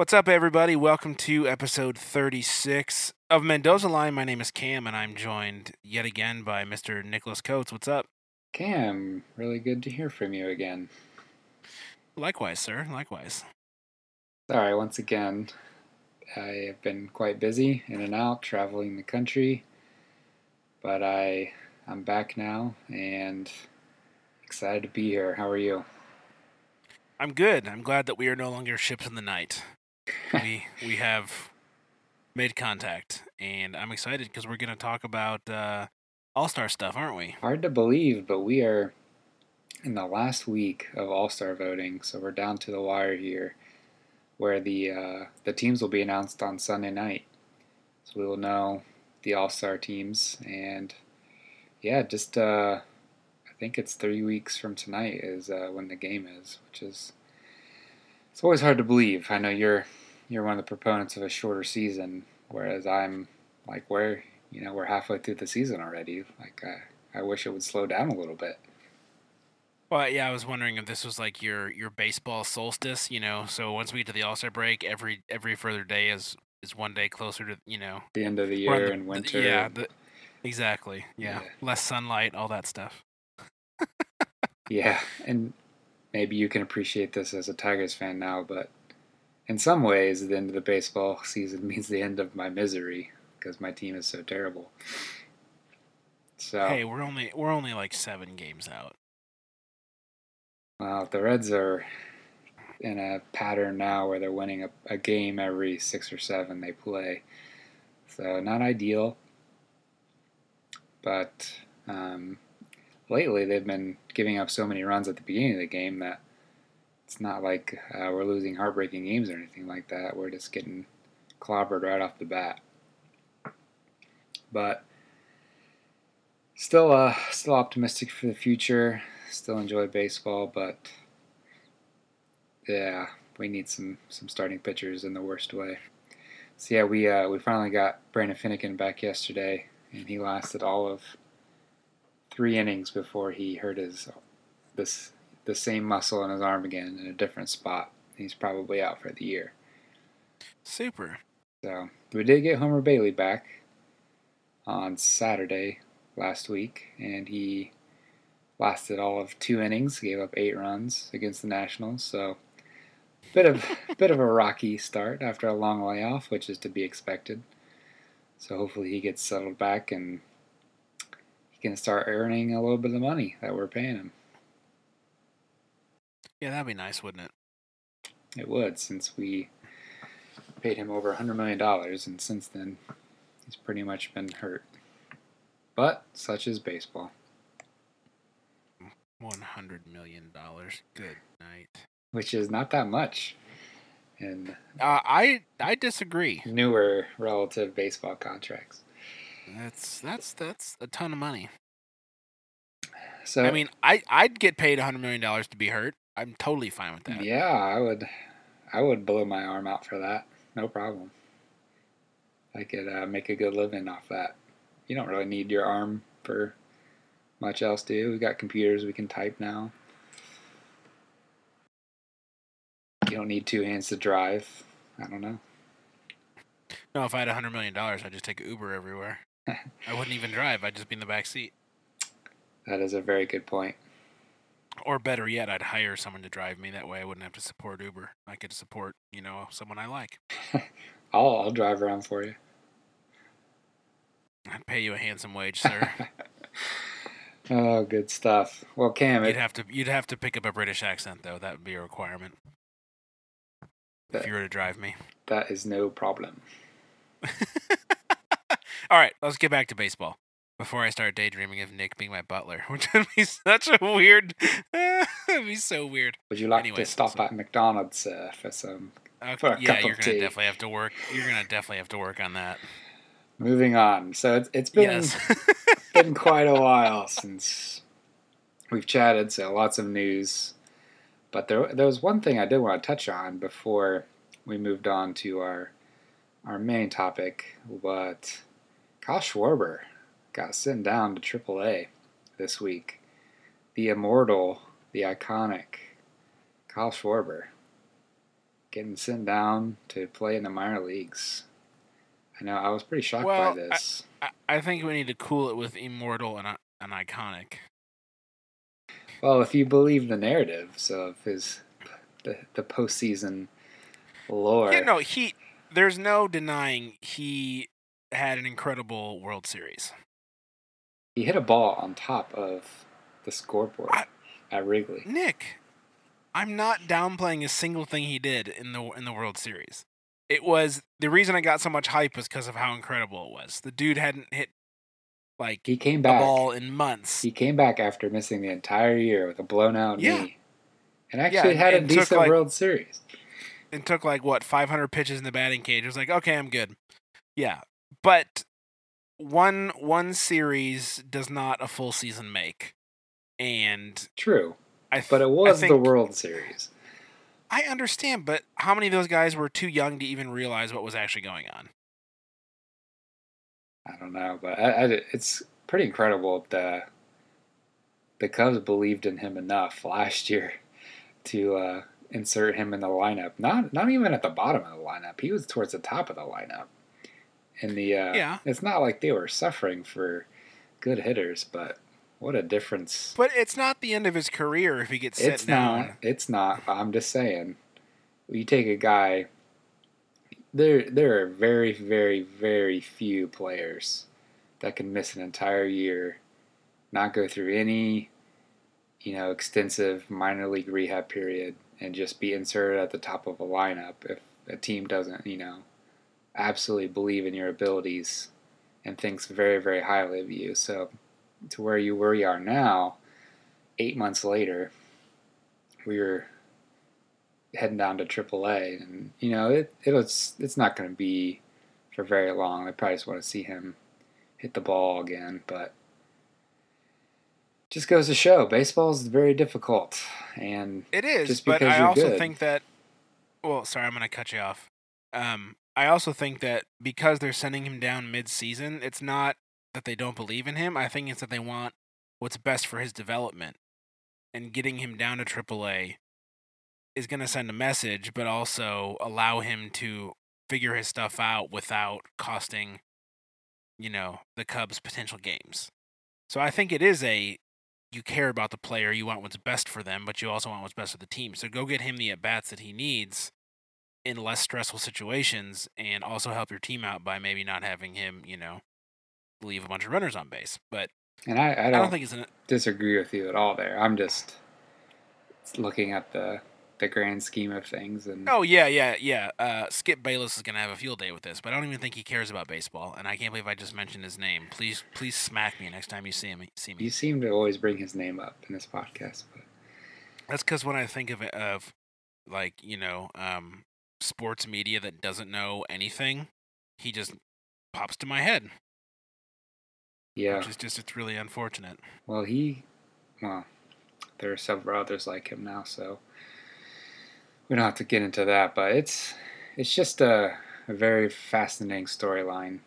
What's up, everybody? Welcome to episode 36 of Mendoza Line. My name is Cam, and I'm joined yet again by Mr. Nicholas Coates. What's up? Cam, really good to hear from you again. Likewise, sir. Likewise. Sorry, once again, I have been quite busy in and out traveling the country, but I I'm back now and excited to be here. How are you? I'm good. I'm glad that we are no longer ships in the night. we we have made contact, and I'm excited because we're going to talk about uh, All Star stuff, aren't we? Hard to believe, but we are in the last week of All Star voting, so we're down to the wire here, where the uh, the teams will be announced on Sunday night. So we will know the All Star teams, and yeah, just uh, I think it's three weeks from tonight is uh, when the game is, which is it's always hard to believe. I know you're you're one of the proponents of a shorter season, whereas I'm like, where you know we're halfway through the season already. Like I, I wish it would slow down a little bit. Well, yeah, I was wondering if this was like your your baseball solstice, you know. So once we get to the All Star break, every every further day is is one day closer to you know the end of the year the, and winter. The, yeah, the, exactly. Yeah. yeah, less sunlight, all that stuff. yeah, and maybe you can appreciate this as a Tigers fan now, but in some ways, the end of the baseball season means the end of my misery because my team is so terrible. So hey, we're only we're only like seven games out. Well, the Reds are in a pattern now where they're winning a, a game every six or seven they play. So not ideal, but um, lately they've been giving up so many runs at the beginning of the game that it's not like uh, we're losing heartbreaking games or anything like that. We're just getting clobbered right off the bat. But still, uh, still optimistic for the future. Still enjoy baseball, but yeah, we need some some starting pitchers in the worst way. So yeah, we uh, we finally got Brandon Finnegan back yesterday, and he lasted all of three innings before he hurt his this the same muscle in his arm again in a different spot. He's probably out for the year. Super. So we did get Homer Bailey back on Saturday last week, and he lasted all of two innings, gave up eight runs against the Nationals. So bit of bit of a rocky start after a long layoff, which is to be expected. So hopefully he gets settled back and he can start earning a little bit of the money that we're paying him. Yeah, that'd be nice, wouldn't it? It would, since we paid him over a hundred million dollars, and since then he's pretty much been hurt. But such is baseball. One hundred million dollars. Good night. Which is not that much. And uh, I I disagree. Newer relative baseball contracts. That's that's that's a ton of money. So I mean, I I'd get paid a hundred million dollars to be hurt. I'm totally fine with that. Yeah, I would. I would blow my arm out for that. No problem. I could uh, make a good living off that. You don't really need your arm for much else, do you? We got computers we can type now. You don't need two hands to drive. I don't know. No, if I had a hundred million dollars, I'd just take Uber everywhere. I wouldn't even drive. I'd just be in the back seat. That is a very good point. Or better yet, I'd hire someone to drive me. That way, I wouldn't have to support Uber. I could support, you know, someone I like. I'll I'll drive around for you. I'd pay you a handsome wage, sir. oh, good stuff. Well, Cam, you'd it, have to you'd have to pick up a British accent though. That would be a requirement. That, if you were to drive me. That is no problem. All right, let's get back to baseball before I start daydreaming of Nick being my butler, which would be such a weird. it'd be so weird. Would you like Anyways, to stop so, at McDonald's uh, for some? Okay, for a yeah, cup you're of gonna tea? definitely have to work. You're gonna definitely have to work on that. Moving on. So it's, it's been yes. been quite a while since we've chatted. So lots of news, but there there was one thing I did want to touch on before we moved on to our our main topic. But Kyle Schwarber got sent down to AAA this week. The immortal, the iconic Kyle Schwarber. getting sent down to play in the minor leagues. I know I was pretty shocked Well, by this. I, I think we need to cool it with immortal and, and iconic. Well, if you believe the narratives of his the the postseason lore, Yeah, no, he. There's no denying he had an incredible World Series. He hit a ball on top of the scoreboard I- at Wrigley. Nick, I'm not downplaying a single thing he did in the in the World Series. It was the reason I got so much hype was because of how incredible it was. The dude hadn't hit like He came a back. ball in months. He came back after missing the entire year with a blown out Yeah. knee, and actually had a decent like- World Series. and took like what 500 pitches in the batting cage. It was like, okay, I'm good. Yeah, but one one series does not a full season make, and True, I th- but it was the World Series. I understand, but how many of those guys were too young to even realize what was actually going on? I don't know, but I, I, it's pretty incredible that the the Cubs believed in him enough last year to uh, insert him in the lineup. Not not even at the bottom of the lineup. He was towards the top of the lineup. And the uh, Yeah. it's not like they were suffering for good hitters, but what a difference! But it's not the end of his career if he gets It's down. not. It's not. I'm just saying. You take a guy. There, there are very, very, very few players that can miss an entire year, not go through any, you know, extensive minor league rehab period, and just be inserted at the top of a lineup if a team doesn't, you know, absolutely believe in your abilities and thinks very, very highly of you. So, to where you where you are now, eight months later, we were heading down to AAA, and you know it it's it's not going to be for very long. I probably just want to see him hit the ball again, but just goes to show baseball is very difficult, and It is, but I also good. think that. Well, sorry, I'm going to cut you off. Um, I also think that because they're sending him down mid-season, it's not that they don't believe in him. I think it's that they want what's best for his development, and getting him down to AAA is going to send a message, but also allow him to figure his stuff out without costing, you know, the Cubs potential games. So I think it is a you care about the player, you want what's best for them, but you also want what's best for the team. So go get him the at bats that he needs in less stressful situations and also help your team out by maybe not having him, you know, leave a bunch of runners on base. But and I, I I don't, don't think it's an disagree with you at all there. I'm just looking at the the grand scheme of things, and Oh yeah, yeah, yeah. Uh, Skip Bayless is gonna have a field day with this, but I don't even think he cares about baseball, and I can't believe I just mentioned his name. Please, please smack me next time you see him. See me. you seem to always bring his name up in this podcast. But That's because when I think of it, of like you know, um, sports media that doesn't know anything, he just pops to my head, yeah, which is just it's really unfortunate. well, he, well, there are several others like him now, so we don't have to get into that. But it's it's just a, a very fascinating storyline,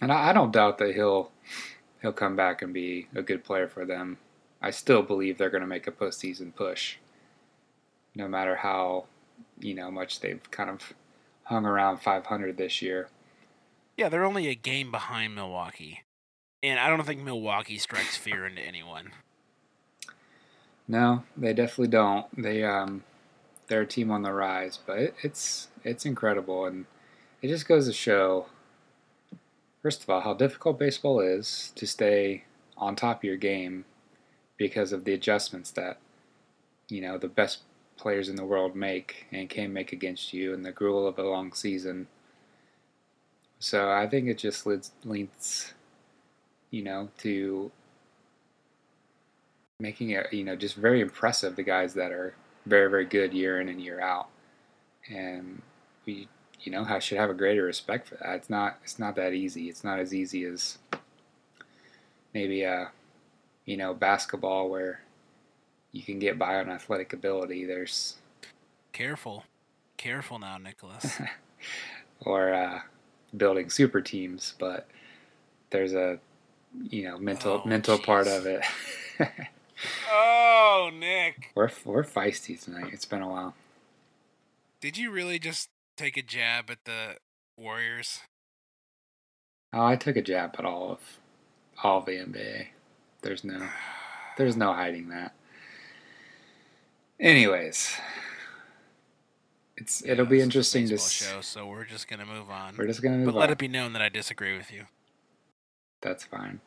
and I, I don't doubt that he'll he'll come back and be a good player for them. I still believe they're going to make a postseason push, no matter how you know much they've kind of hung around 500 this year. Yeah, they're only a game behind Milwaukee, and I don't think Milwaukee strikes fear into anyone. No, they definitely don't. They um, they're a team on the rise, but it, it's it's incredible, and it just goes to show. First of all, how difficult baseball is to stay on top of your game because of the adjustments that you know the best players in the world make and can make against you, in the gruel of a long season. So I think it just leads, leads you know, to making it, you know, just very impressive. The guys that are very, very good year in and year out, and we, you know, ha- should have a greater respect for that. It's not, it's not that easy. It's not as easy as maybe a, you know, basketball where you can get by on athletic ability. There's Careful, careful now, Nicholas. or uh, building super teams, but there's a, you know, mental Oh, mental part of it. oh, Nick. We're we're feisty tonight. It's been a while. Did you really just take a jab at the Warriors? Oh, I took a jab at all of all of the NBA. There's no there's no hiding that. Anyways, it's it'll be interesting to. show, so we're just gonna move on. We're just gonna move But on. let it be known that I disagree with you. That's fine.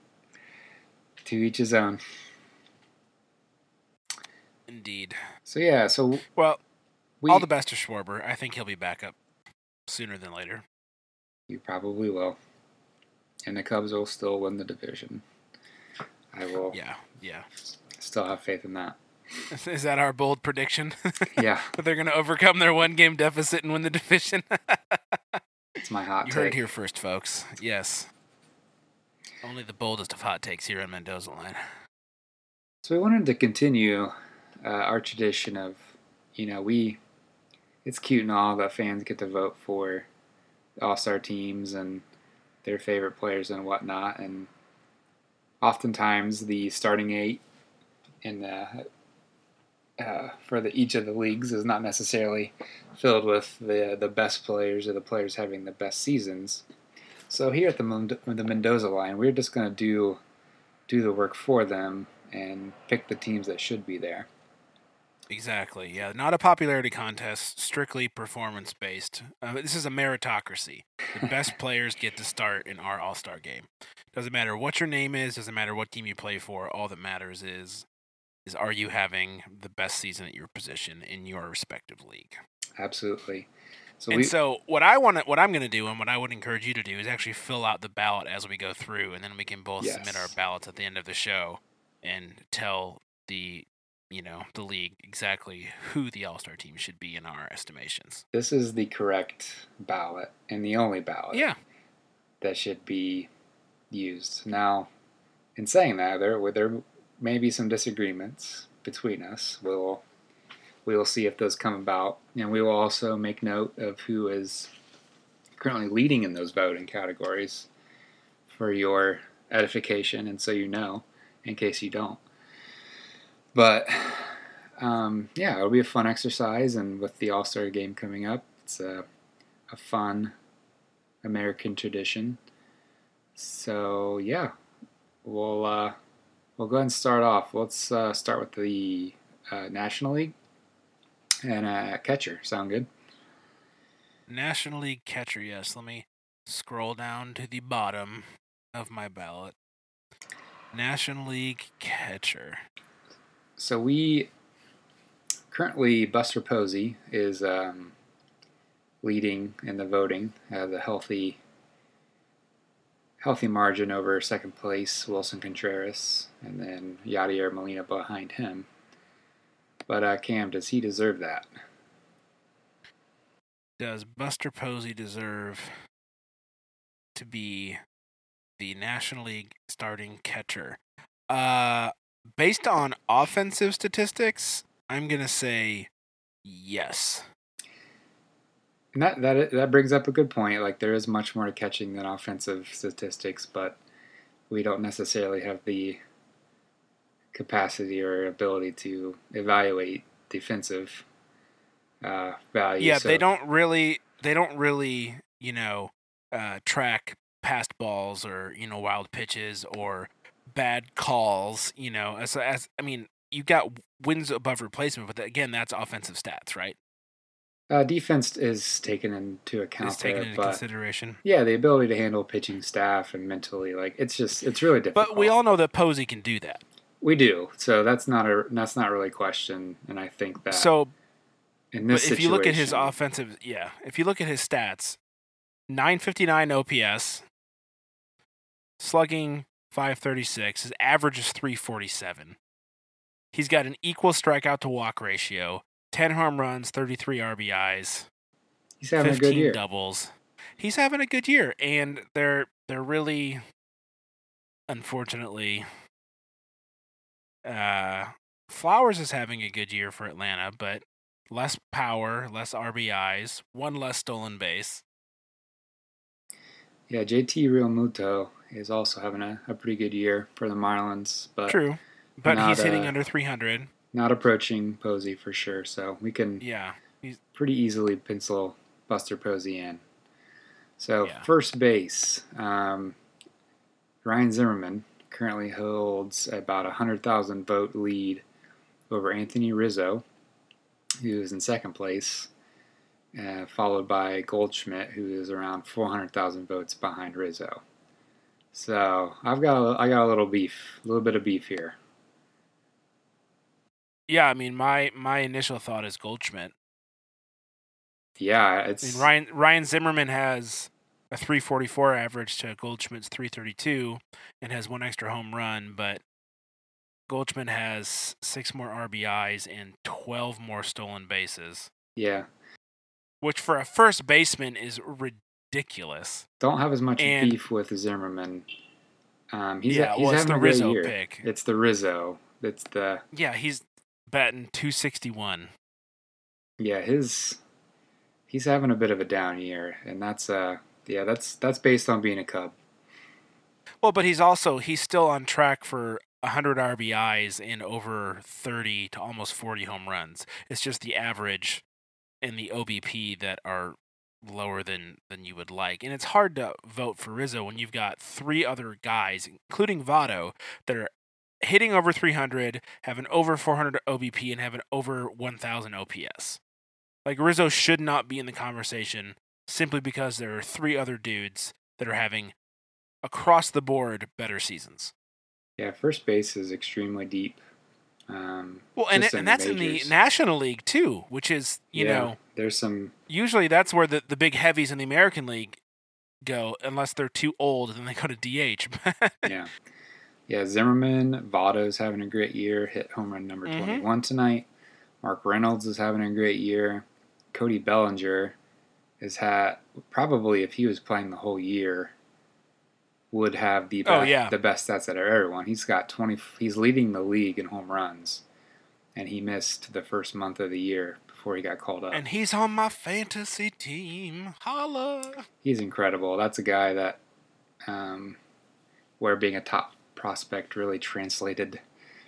To each his own. Indeed. So yeah, so Well, we all the best to Schwarber. I think he'll be back up sooner than later. you probably will, and the Cubs will still win the division. I will Yeah, yeah. still have faith in that. Is that our bold prediction? Yeah, that they're going to overcome their one game deficit and win the division? it's my hot you take. heard it here first, folks. Yes. Only the boldest of hot takes here on Mendoza Line. So we wanted to continue uh, our tradition of, you know, we. It's cute and all that fans get to vote for all star teams and their favorite players and whatnot, and oftentimes the starting eight in the uh, for the each of the leagues is not necessarily filled with the the best players or the players having the best seasons. So here at the Mend- the Mendoza line, we're just going to do do the work for them and pick the teams that should be there. Exactly. Yeah, not a popularity contest, strictly performance based. Uh, this is a meritocracy. The best players get to start in our All Star game. Doesn't matter what your name is. Doesn't matter what team you play for. All that matters is is are you having the best season at your position in your respective league. Absolutely. So and we so what I want to, what I'm going to do, and what I would encourage you to do, is actually fill out the ballot as we go through, and then we can both submit our ballots at the end of the show and tell the, you know, the league exactly who the All Star team should be in our estimations. this is the correct ballot and the only ballot Yeah, that should be used. Now, in saying that, there there may be some disagreements between us. We'll we will see if those come about, and we will also make note of who is currently leading in those voting categories for your edification, and so you know, in case you don't. But um, yeah, it'll be a fun exercise, and with the All Star game coming up, it's a a fun American tradition. So yeah, we'll uh, we'll go ahead and start off. Let's uh, start with the uh, National League and uh, catcher. Sound good? National League catcher. Yes, let me scroll down to the bottom of my ballot. National League catcher. So we currently Buster Posey is um, leading in the voting, has a healthy healthy margin over second place Willson Contreras, and then Yadier Molina behind him. But uh, Cam, does he deserve that? Does Buster Posey deserve to be the National League starting catcher? Uh, based on offensive statistics, I'm gonna say yes. And that that that brings up a good point. Like there is much more to catching than offensive statistics, but we don't necessarily have the capacity or ability to evaluate defensive uh, value. Yeah, so, they don't really, they don't really, you know, uh, track past balls or you know wild pitches or bad calls. You know, as as I mean, you got wins above replacement, but again, that's offensive stats, right? Uh, defense is taken into account Is taken there, into but consideration. yeah, the ability to handle pitching staff and mentally, like it's just it's really difficult. But we all know that Posey can do that. we do. So that's not a that's not really a question, and I think that So, in but this if you look at his offensive, yeah, if you look at his stats, 959 OPS, slugging 536, his average is 347. He's got an equal strikeout to walk ratio, 10 home runs, 33 RBIs, he's having a 15 good year. doubles. He's having a good year and they're they're really unfortunately uh Flowers is having a good year for Atlanta, but less power, less RBIs, one less stolen base. Yeah, JT Realmuto is also having a, a pretty good year for the Marlins, but True. But not, he's hitting uh, under 300. Not approaching Posey for sure. So we can Yeah. He's pretty easily pencil Buster Posey in. So Yeah. first base, um, Ryan Zimmerman currently holds about a hundred thousand vote lead over Anthony Rizzo, who is in second place, uh, followed by Goldschmidt, who is around four hundred thousand votes behind Rizzo. So I've got a, I got a little beef, a little bit of beef here. Yeah, I mean, my my initial thought is Goldschmidt. Yeah, I it's mean, Ryan Ryan Zimmerman has a 344 average to Goldschmidt's 332 and has one extra home run, but Goldschmidt has six more RBIs and 12 more stolen bases, yeah. which for a first baseman is ridiculous. Don't have as much And- beef with Zimmerman. Um, he's yeah, he's well, it's having the Rizzo year. pick. It's the Rizzo. It's the Yeah, he's batting 261. yeah his he's having a bit of a down year, and that's uh yeah that's that's based on being a Cub. Well, but he's also he's still on track for 100 RBIs in over 30 to almost 40 home runs. It's just the average and the OBP that are lower than than you would like. And it's hard to vote for Rizzo when you've got three other guys, including Votto, that are hitting over 300, have an over 400 OBP, and have an over 1,000 OPS. Like Rizzo should not be in the conversation simply because there are three other dudes that are having across the board better seasons. Yeah, first base is extremely deep. Um, Well, and it, and that's in the. National League too, which is you yeah, know there's some usually that's where the, the big heavies in the American League go, unless they're too old, then they go to DH. yeah. Yeah, Zimmerman, Votto's having a great year, hit home run number Mhm. 21 tonight. Mark Reynolds is having a great year. Cody Bellinger has had probably if he was playing the whole year would have the Oh, best, yeah. the best stats out of everyone. He's got 20 he's leading the league in home runs and he missed the first month of the year before he got called up. and he's on my fantasy team. Holla! he's incredible. That's a guy that, um, where being a top prospect really translated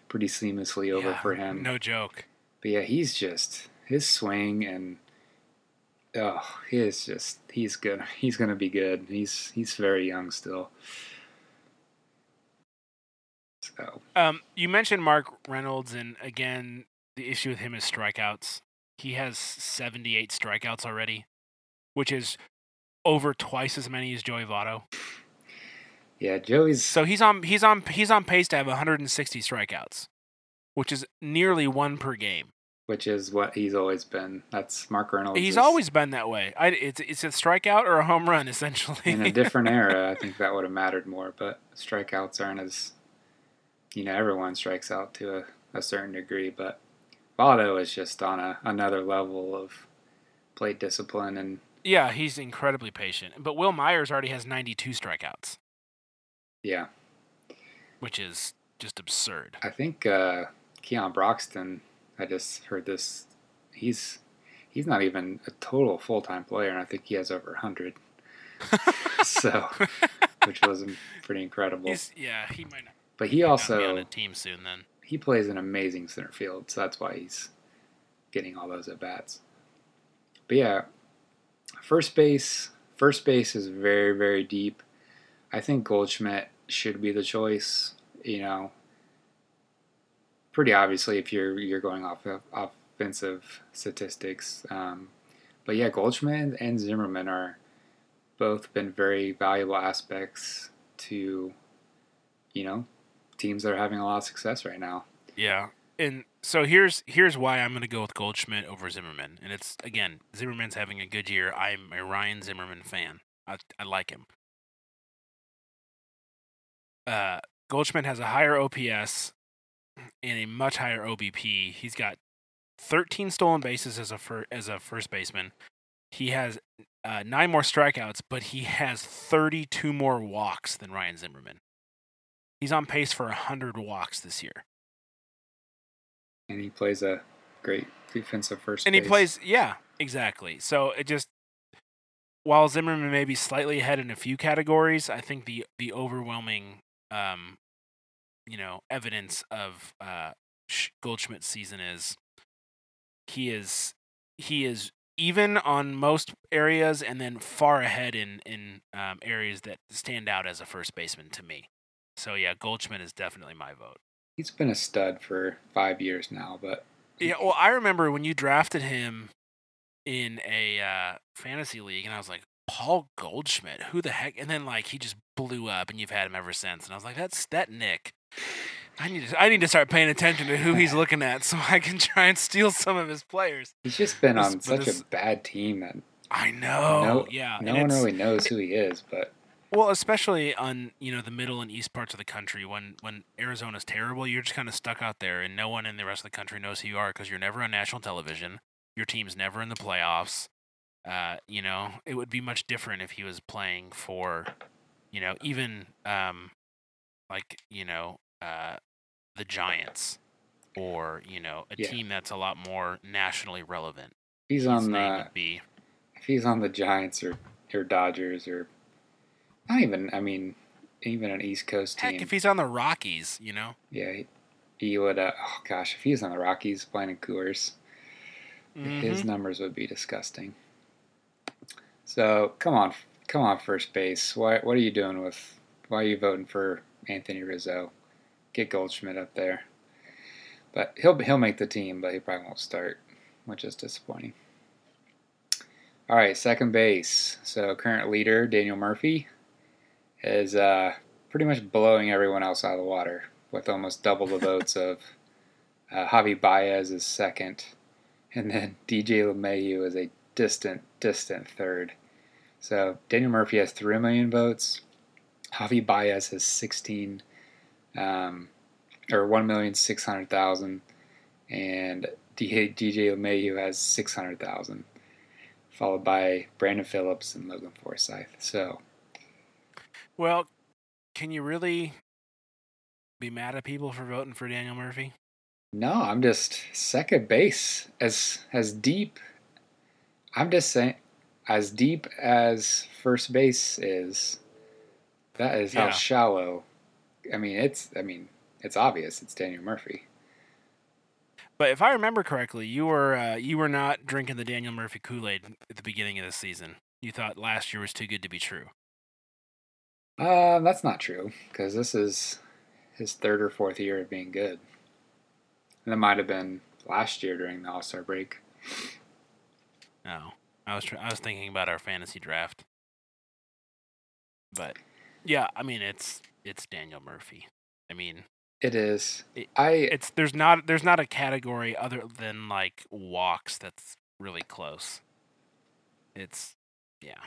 pretty seamlessly over Yeah, for him. No joke. But yeah, he's just his swing and oh, he is just he's good. He's gonna be good. He's he's very young still. So Um, you mentioned Mark Reynolds, and again, the issue with him is strikeouts. He has 78 strikeouts already, which is over twice as many as Joey Votto. Yeah, Joey's So he's on he's on he's on pace to have 160 strikeouts, which is nearly one per game. which is what he's always been. That's Mark Reynolds. He's always been that way. I, it's it's a strikeout or a home run essentially. in a different era. I think that would have mattered more, but strikeouts aren't as you know everyone strikes out to a, a certain degree, but Votto is just on a, another level of plate discipline and yeah, he's incredibly patient. But Wil Myers already has 92 strikeouts, yeah. which is just absurd. I think uh, Keon Broxton. I just heard this. He's he's not even a total full time player, and I think he has over hundred. so, which was pretty incredible. He's, yeah, he might not but he be on also a team soon then. he plays an amazing center field, so that's why he's getting all those at bats. But yeah, first base, first base is very very deep. I think Goldschmidt should be the choice. You know, pretty obviously if you're you're going off of offensive statistics. Um, but yeah, Goldschmidt and Zimmerman are both been very valuable aspects to, you know, teams that are having a lot of success right now. Yeah. And so here's here's why I'm going to go with Goldschmidt over Zimmerman. And it's again, Zimmerman's having a good year. I'm a Ryan Zimmerman fan. I I like him. Uh Goldschmidt has a higher OPS and a much higher OBP. He's got 13 stolen bases as a fir- as a first baseman. He has uh, nine more strikeouts, but he has 32 more walks than Ryan Zimmerman. He's on pace for 100 walks this year. and he plays a great defensive first. and he plays yeah exactly so it just while zimmerman may be slightly ahead in a few categories i think the the overwhelming um you know evidence of uh goldschmidt's season is he is he is even on most areas, and then far ahead in in um, areas that stand out as a first baseman to me. So yeah, Goldschmidt is definitely my vote. He's been a stud for five years now, but Yeah, well, I remember when you drafted him in a uh, fantasy league, and I was like, Paul Goldschmidt, who the heck? And then like he just blew up, and you've had him ever since. And I was like, that's that Nick. I need to, I need to start paying attention to who he's looking at, so I can try and steal some of his players. he's just been on but such a bad team that I know. No- yeah. no one really knows who he is. But Well, especially on you know the middle and east parts of the country, when when Arizona's terrible, you're just kind of stuck out there, and no one in the rest of the country knows who you are because you're never on national television. Your team's never in the playoffs. Uh, you know, it would be much different if he was playing for, you know, even um, like you know, uh, the Giants, or you know, a Yeah. team that's a lot more nationally relevant. he's His on the be if he's on the Giants or or Dodgers or not even I mean even an East Coast team. heck if he's on the Rockies. You know, yeah, he, he would. Uh, oh gosh, if he was on the Rockies playing in Coors, his Mhm. numbers would be disgusting. So come on, come on, first base. Why? What are you doing with? Why are you voting for Anthony Rizzo? Get Goldschmidt up there. But he'll he'll make the team, but he probably won't start, which is disappointing. All right, second base. So current leader Daniel Murphy is uh, pretty much blowing everyone else out of the water with almost double the votes of uh, Javi Baez is second, and then DJ LeMahieu is a distant, distant third. So Daniel Murphy has three million votes. Javi Baez has sixteen, um, or one million six hundred thousand, and DJ LeMahieu has six hundred thousand, followed by Brandon Phillips and Logan Forsythe. So Well, can you really be mad at people for voting for Daniel Murphy? No, I'm just second base as as deep. I'm just saying, as deep as first base is. That is how Yeah. shallow. I mean, it's. I mean, it's obvious. It's Daniel Murphy. But if I remember correctly, you were uh, you were not drinking the Daniel Murphy Kool Aid at the beginning of the season. You thought last year was too good to be true. Uh, that's not true because this is his third or fourth year of being good. And that might have been last year during the All Star break. No, I was tr- I was thinking about our fantasy draft. But yeah, I mean it's it's Daniel Murphy. I mean It is. It- I it's there's not there's not a category other than like walks that's really close. It's yeah.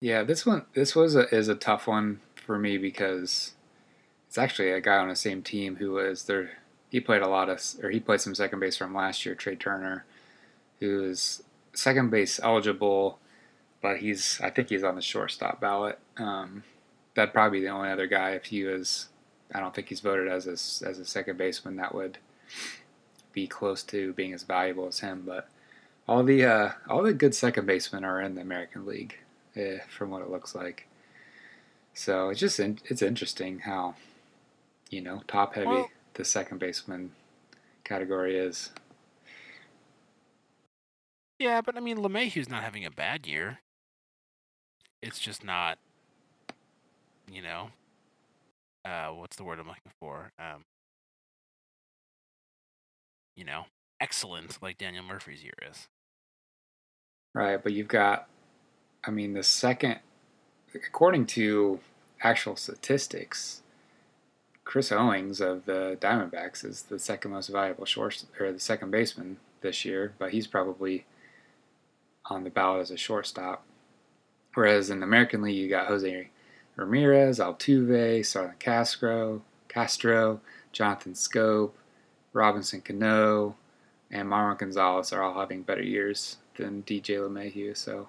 Yeah, this one this was a, is a tough one for me because it's actually a guy on the same team who was there. He played a lot of, or he played some second base from last year. Trea Turner, who is second base eligible, but he's I think he's on the shortstop ballot. Um, that'd probably be the only other guy if he was. I don't think he's voted as a as a second baseman that would be close to being as valuable as him. But all the uh, all the good second basemen are in the American League eh, from what it looks like. So it's just in, it's interesting how you know top heavy the second baseman category is. Yeah, but I mean LeMahieu's not having a bad year. It's just not you know uh what's the word I'm looking for? Um you know, excellent like Daniel Murphy's year is. Right, but you've got, I mean, the second, according to actual statistics, Chris Owings of the Diamondbacks is the second most valuable short or the second baseman this year, but he's probably on the ballot as a shortstop. Whereas in the American League, you got Jose Ramirez, Altuve, Starlin Castro, Castro, Jonathan Schoop, Robinson Cano, and Marwin Gonzalez are all having better years than DJ LeMahieu. So,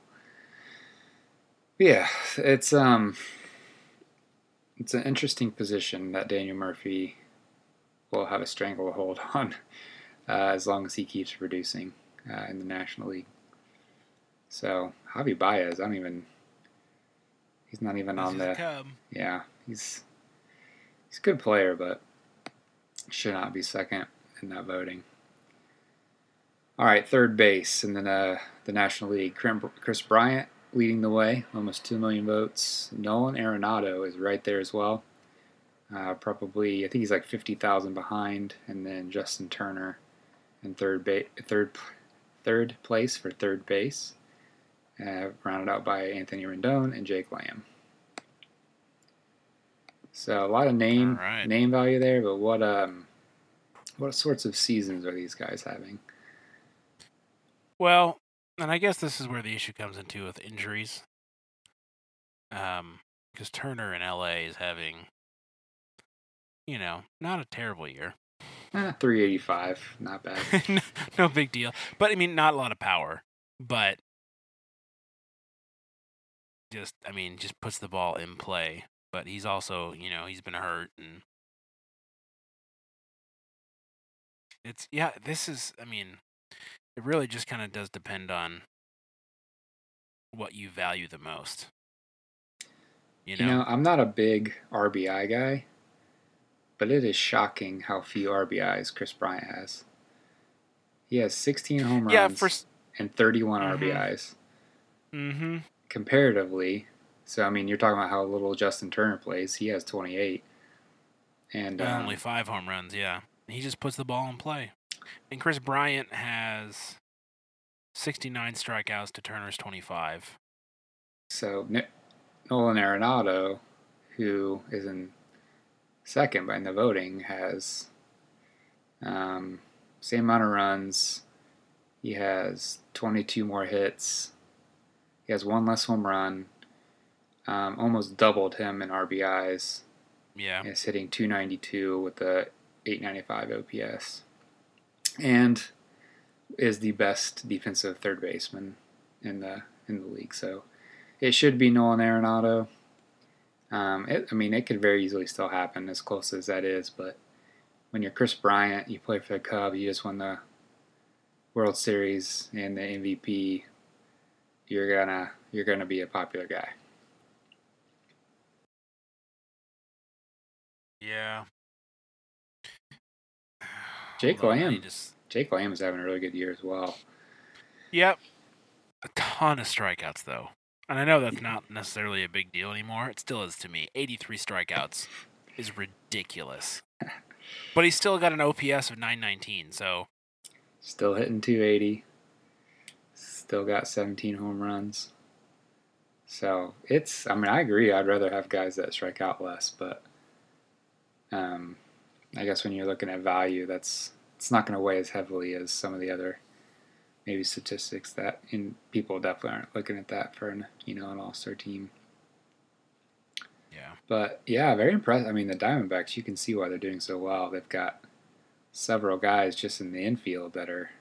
yeah, it's um, it's an interesting position that Daniel Murphy will have a stranglehold on uh, as long as he keeps producing uh, in the National League. So Javi Baez, I don't even. He's not even on He's a the. Yeah, he's he's a good player, but should not be second in that voting. All right, third base and then uh, the National League. Kris Bryant leading the way, almost two million votes. Nolan Arenado is right there as well. Uh, probably, I think he's like fifty thousand behind, and then Justin Turner in third ba- third third place for third base, uh, rounded out by Anthony Rendon and Jake Lamb. So a lot of name right. name value there, but what um what sorts of seasons are these guys having? Well, and I guess this is where the issue comes into with injuries. Um, because Turner in LA is having, you know, not a terrible year. Eh, 385, not bad. no, no big deal. But I mean, not a lot of power. But just, I mean, just puts the ball in play. But he's also, you know, he's been hurt and it's yeah. This is, I mean, it really just kind of does depend on what you value the most. You know, You know, I'm not a big RBI guy, but it is shocking how few RBIs Kris Bryant has. He has 16 home runs yeah. For and 31 Mhm. RBIs. mm-hmm. Comparatively, so I mean, you're talking about how little Justin Turner plays. He has 28, and um, only five home runs. Yeah, he just puts the ball in play. And Kris Bryant has 69 strikeouts to Turner's 25. So Ni- Nolan Arenado, who is in second by the voting, has um, same amount of runs. He has 22 more hits. He has one less home run. Um, almost doubled him in RBIs. Yeah. Is hitting 292 with the 895 OPS, and is the best defensive third baseman in the in the league. So it should be Nolan Arenado. Um, it, I mean, it could very easily still happen, as close as that is. But when you're Kris Bryant, you play for the Cubs, you just won the World Series and the MVP. You're gonna you're gonna be a popular guy. Yeah. Jake I Lamb. Just, Jake Lamb is having a really good year as well. yep. A ton of strikeouts, though. And I know that's not necessarily a big deal anymore. It still is to me. 83 strikeouts is ridiculous. but he's still got an OPS of 919, so Still hitting 280. Still got 17 home runs. So it's, I mean, I agree. I'd rather have guys that strike out less, but um, I guess when you're looking at value, that's it's not going to weigh as heavily as some of the other maybe statistics that in people definitely aren't looking at that for an you know an all star team. yeah. But yeah, very impressed. I mean, the Diamondbacks, you can see why they're doing so well. They've got several guys just in the infield that are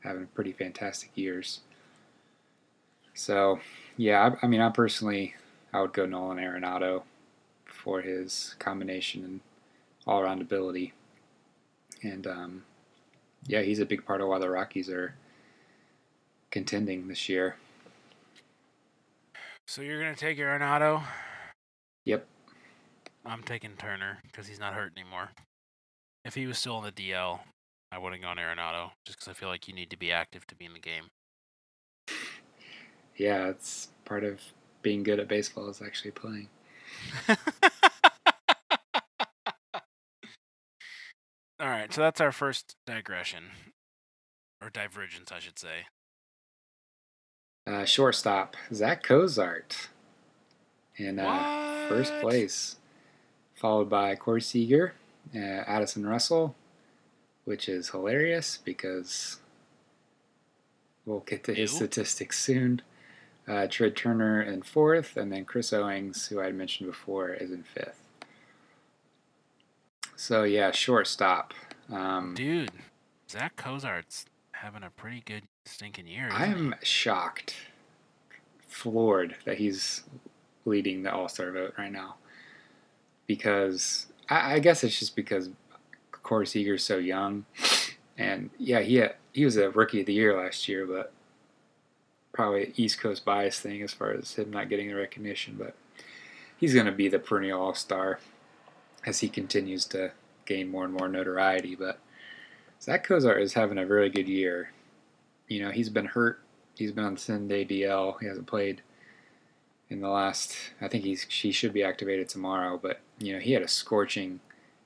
having pretty fantastic years. So, yeah, I, I mean, I personally, I would go Nolan Arenado for his combination and all around ability. And um, yeah, he's a big part of why the Rockies are contending this year. So you're going to take Arenado? Yep. I'm taking Turner because he's not hurt anymore. If he was still in the DL, I would have gone Arenado just because I feel like you need to be active to be in the game. Yeah, it's part of being good at baseball is actually playing. All right, so that's our first digression, or divergence, I should say. Uh, shortstop Zach Cozart in uh, first place, followed by Corey Seager, uh, Addison Russell, which is hilarious because we'll get to his Ew. statistics soon. Uh, Trea Turner in fourth, and then Chris Owings, who I had mentioned before, is in fifth. So yeah, shortstop. Um, Dude, Zach Cozart's having a pretty good stinking year. I am shocked, floored that he's leading the All Star vote right now. Because I, I guess it's just because Corey Seager's so young, and yeah, he had, he was a Rookie of the Year last year, but probably East Coast bias thing as far as him not getting the recognition. But he's going to be the perennial All Star as he continues to gain more and more notoriety. But Zach Cozart is having a really good year, you know, he's been hurt. He's been on thin DL. He hasn't played in the last. I think he's she should be activated tomorrow. But you know, he had a scorching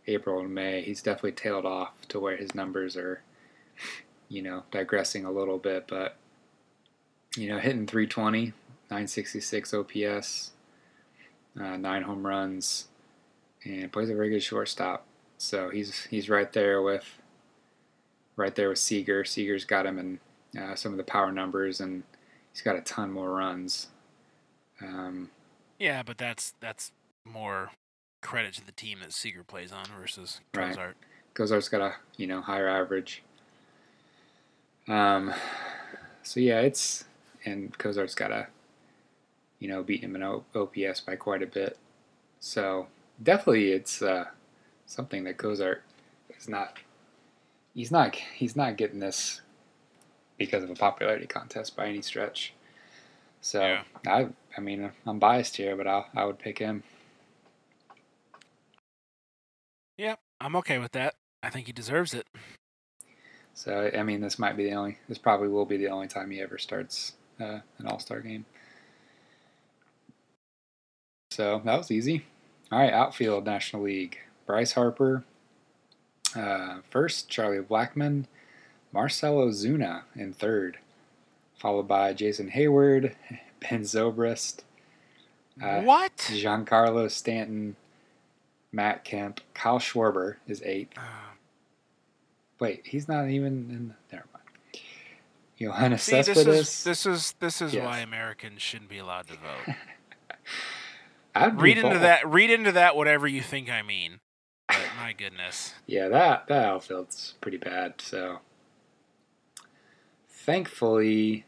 April and May. He's definitely tailed off to where his numbers are, you know, digressing a little bit. But you know, hitting 320, 966 OPS, uh, nine home runs, and plays a very good shortstop. So he's he's right there with right there with Seager. Seager's got him in uh, some of the power numbers, and he's got a ton more runs. Um, yeah, but that's that's more credit to the team that Seager plays on versus Cozart. Right. Cozart's got a you know higher average. Um, so yeah, it's and Cozart's got a you know beating him in OPS by quite a bit. So definitely, it's uh, something that Cozart is not. He's not. He's not getting this because of a popularity contest by any stretch. So yeah. I. I mean, I'm biased here, but I I would pick him. Yep, I'm okay with that. I think he deserves it. So I mean, this might be the only. This probably will be the only time he ever starts uh, an All Star game. So that was easy. All right, outfield National League. Bryce Harper. Uh, first, Charlie Blackmon, Marcell Ozuna in third, followed by Jason Heyward, Ben Zobrist. Uh, what? Giancarlo Stanton, Matt Kemp, Kyle Schwarber is eighth. Uh, Wait, he's not even in. The, Yoenis See, Cespedes. This is this is this is yes. why Americans shouldn't be allowed to vote. read into that. Read into that whatever you think I mean. But my goodness. Yeah, that that outfield's pretty bad. So, thankfully,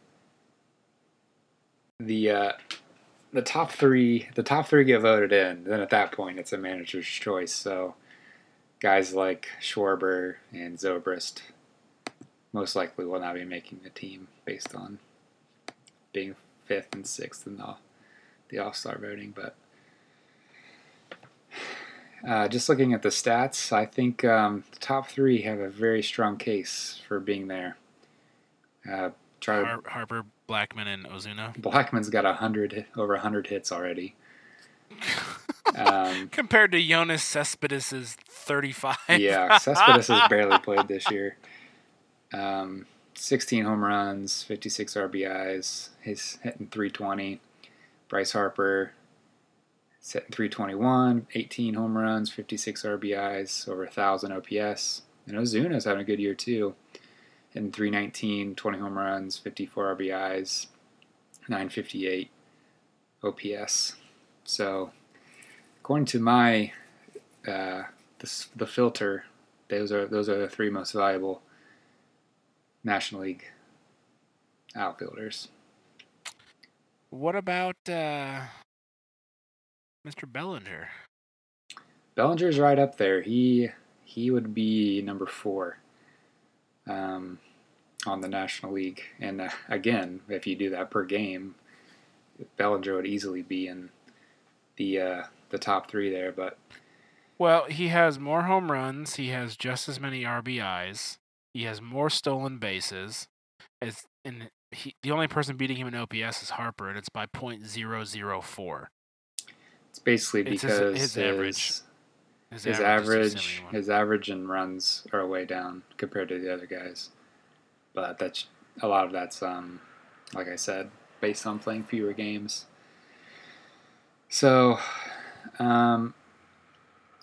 the uh, the top three the top three get voted in. Then at that point, it's a manager's choice. So, guys like Schwarber and Zobrist most likely will not be making the team based on being fifth and sixth in the the All Star voting. But uh, just looking at the stats, I think um, the top three have a very strong case for being there. Uh, Har- Harper, Blackmon, and Ozuna. Blackmon's got a hundred over hundred hits already. um, Compared to Yoenis Cespedes' thirty-five. yeah, Cespedes has barely played this year. Um, 16 home runs, 56 RBIs. He's hitting 320. Bryce Harper hitting 321, 18 home runs, 56 RBIs, over 1,000 OPS. And Ozuna's having a good year too. Hitting 319, 20 home runs, 54 RBIs, 958 OPS. So, according to my uh, the, the filter, those are those are the three most valuable National League outfielders. What about uh, Mr. Bellinger? Bellinger's right up there. He he would be number four um, on the National League. And uh, again, if you do that per game, Bellinger would easily be in the uh, the top three there. But well, he has more home runs. He has just as many RBIs. He has more stolen bases. As and he, the only person beating him in OPS is Harper, and it's by .004. It's basically because it's his, his, average. His, his average, average his average and runs are way down compared to the other guys. But that's a lot of that's um, like I said, based on playing fewer games. So, um,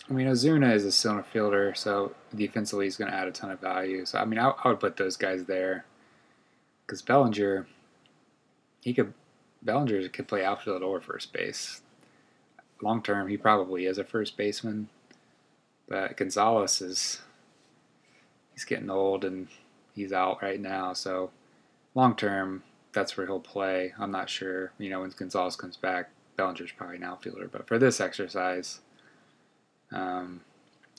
I mean, Ozuna is a center fielder, so defensively he's going to add a ton of value. So, I mean, I, I would put those guys there because Bellinger, he could Bellinger could play outfield or first base. Long term, he probably is a first baseman, but Gonzalez is he's getting old and he's out right now. So, long term, that's where he'll play. I'm not sure. You know, when Gonzalez comes back, Bellinger's probably an outfielder, but for this exercise um,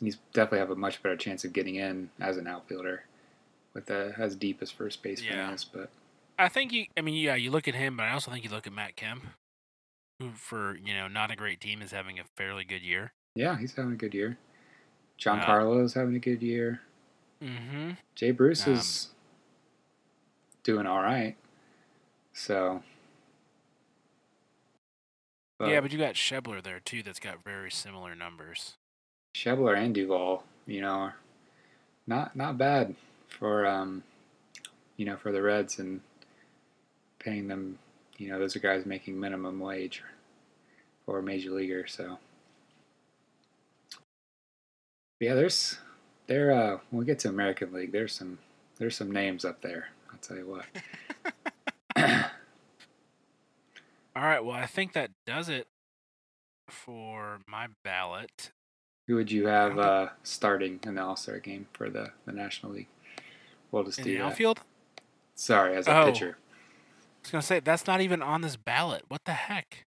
he's definitely have a much better chance of getting in as an outfielder with a, as deep as first baseman yeah. is. But I think you. I mean, yeah, you look at him, but I also think you look at Matt Kemp, who for you know not a great team is having a fairly good year. Yeah, he's having a good year. John uh, Carlos having a good year. Mm-hmm. Jay Bruce um, is doing all right. So. yeah, but you got Schebler there too. That's got very similar numbers. Schebler and Duvall, you know, not not bad for um, you know, for the Reds and paying them. You know, those are guys making minimum wage for a major leaguer. So, yeah, there's there. Uh, when we get to American League, there's some there's some names up there. I'll tell you what. All right. Well, I think that does it for my ballot. Who would you have uh, starting in the All Star game for the, the National League? We'll just in do the that. outfield. Sorry, as a Oh. pitcher. I was gonna say that's not even on this ballot. What the heck?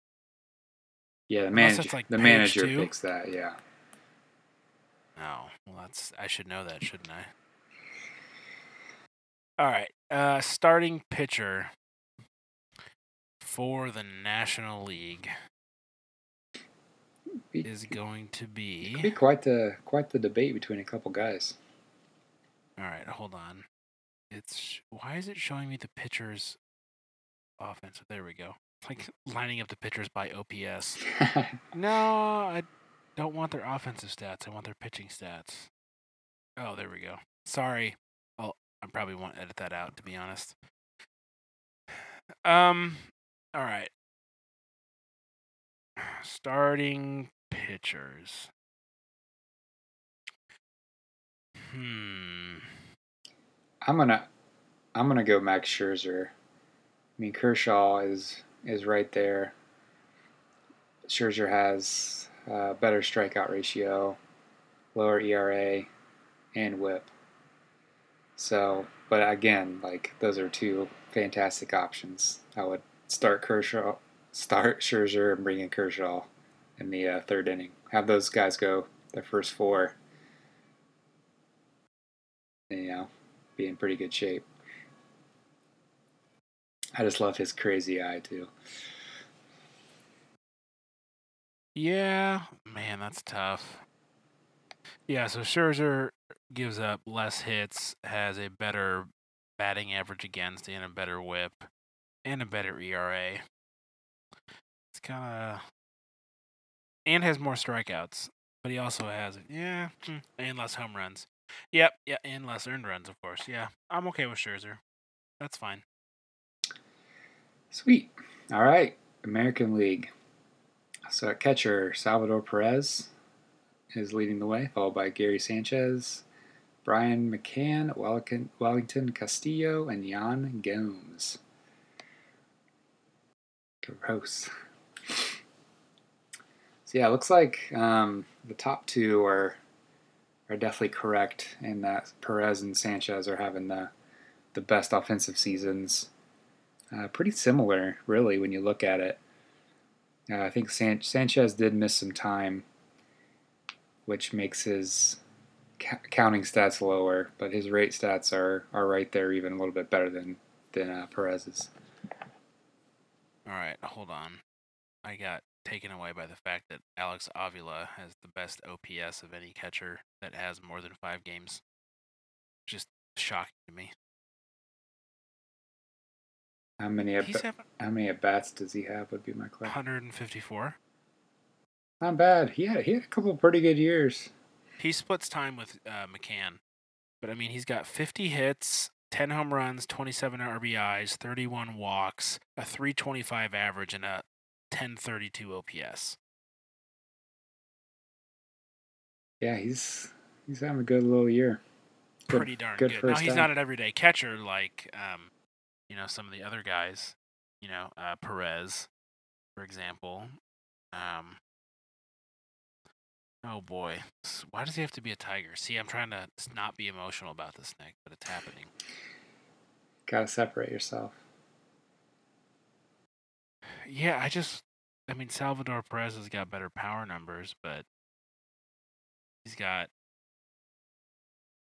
Yeah, the manager. like the manager two. picks that. Yeah. Oh, well, that's I should know that, shouldn't I? All right. Uh, starting pitcher for the National League Be, is going to could be be. quite the quite the debate between a couple guys. All right, hold on. It's why is it showing me the pitchers' offense? There we go. It's like lining up the pitchers by OPS. No, I don't want their offensive stats. I want their pitching stats. Oh, there we go. Sorry. I'll I probably won't edit that out to be honest. Um all right. Starting pitchers. Hmm. I'm gonna I'm gonna go Max Scherzer. I mean Kershaw is is right there. Scherzer has uh, better strikeout ratio, lower ERA, and WHIP. So, but again, like those are two fantastic options. I would start Kershaw, start Scherzer, and bring in Kershaw in the uh, third inning. Have those guys go the first four. You know, be in pretty good shape. I just love his crazy eye too. Yeah, man, that's tough. Yeah, so Scherzer gives up less hits, has a better batting average against, and a better whip, and a better ERA. Kind of. And has more strikeouts, but he also has, yeah, hmm, and less home runs. Yep, yeah, and less earned runs, of course. Yeah, I'm okay with Scherzer. That's fine. Sweet. All right, American League. So at catcher, Salvador Perez is leading the way, followed by Gary Sanchez, Brian McCann, Wellington Castillo, and Yan Gomes. Gross. So yeah, it looks like um, the top two are are definitely correct in that Perez and Sanchez are having the the best offensive seasons. Uh, pretty similar, really, when you look at it. Uh, I think San- Sanchez did miss some time, which makes his ca- counting stats lower, but his rate stats are, are right there, even a little bit better than than uh, Perez's. All right, hold on. I got taken away by the fact that Alex Avila has the best OPS of any catcher that has more than five games. Just shocking to me. How many at He's having how many at bats does he have? Would be my question. 154. Not bad. He had he had a couple pretty good years. He splits time with uh, McCann, but I mean he's got 50 hits, 10 home runs, 27 RBIs, 31 walks, a 325 average, and a 1032 OPS. Yeah, he's he's having a good little year. Good- Pretty darn good good. Now he's time. not an everyday catcher like um, you know, some of the other guys. You know, uh, Perez, for example. Um, oh boy, why does he have to be a tiger? See, I'm trying to not be emotional about this, Nick, but it's happening. Gotta separate yourself. Yeah, I just, I mean, Salvador Perez has got better power numbers, but he's got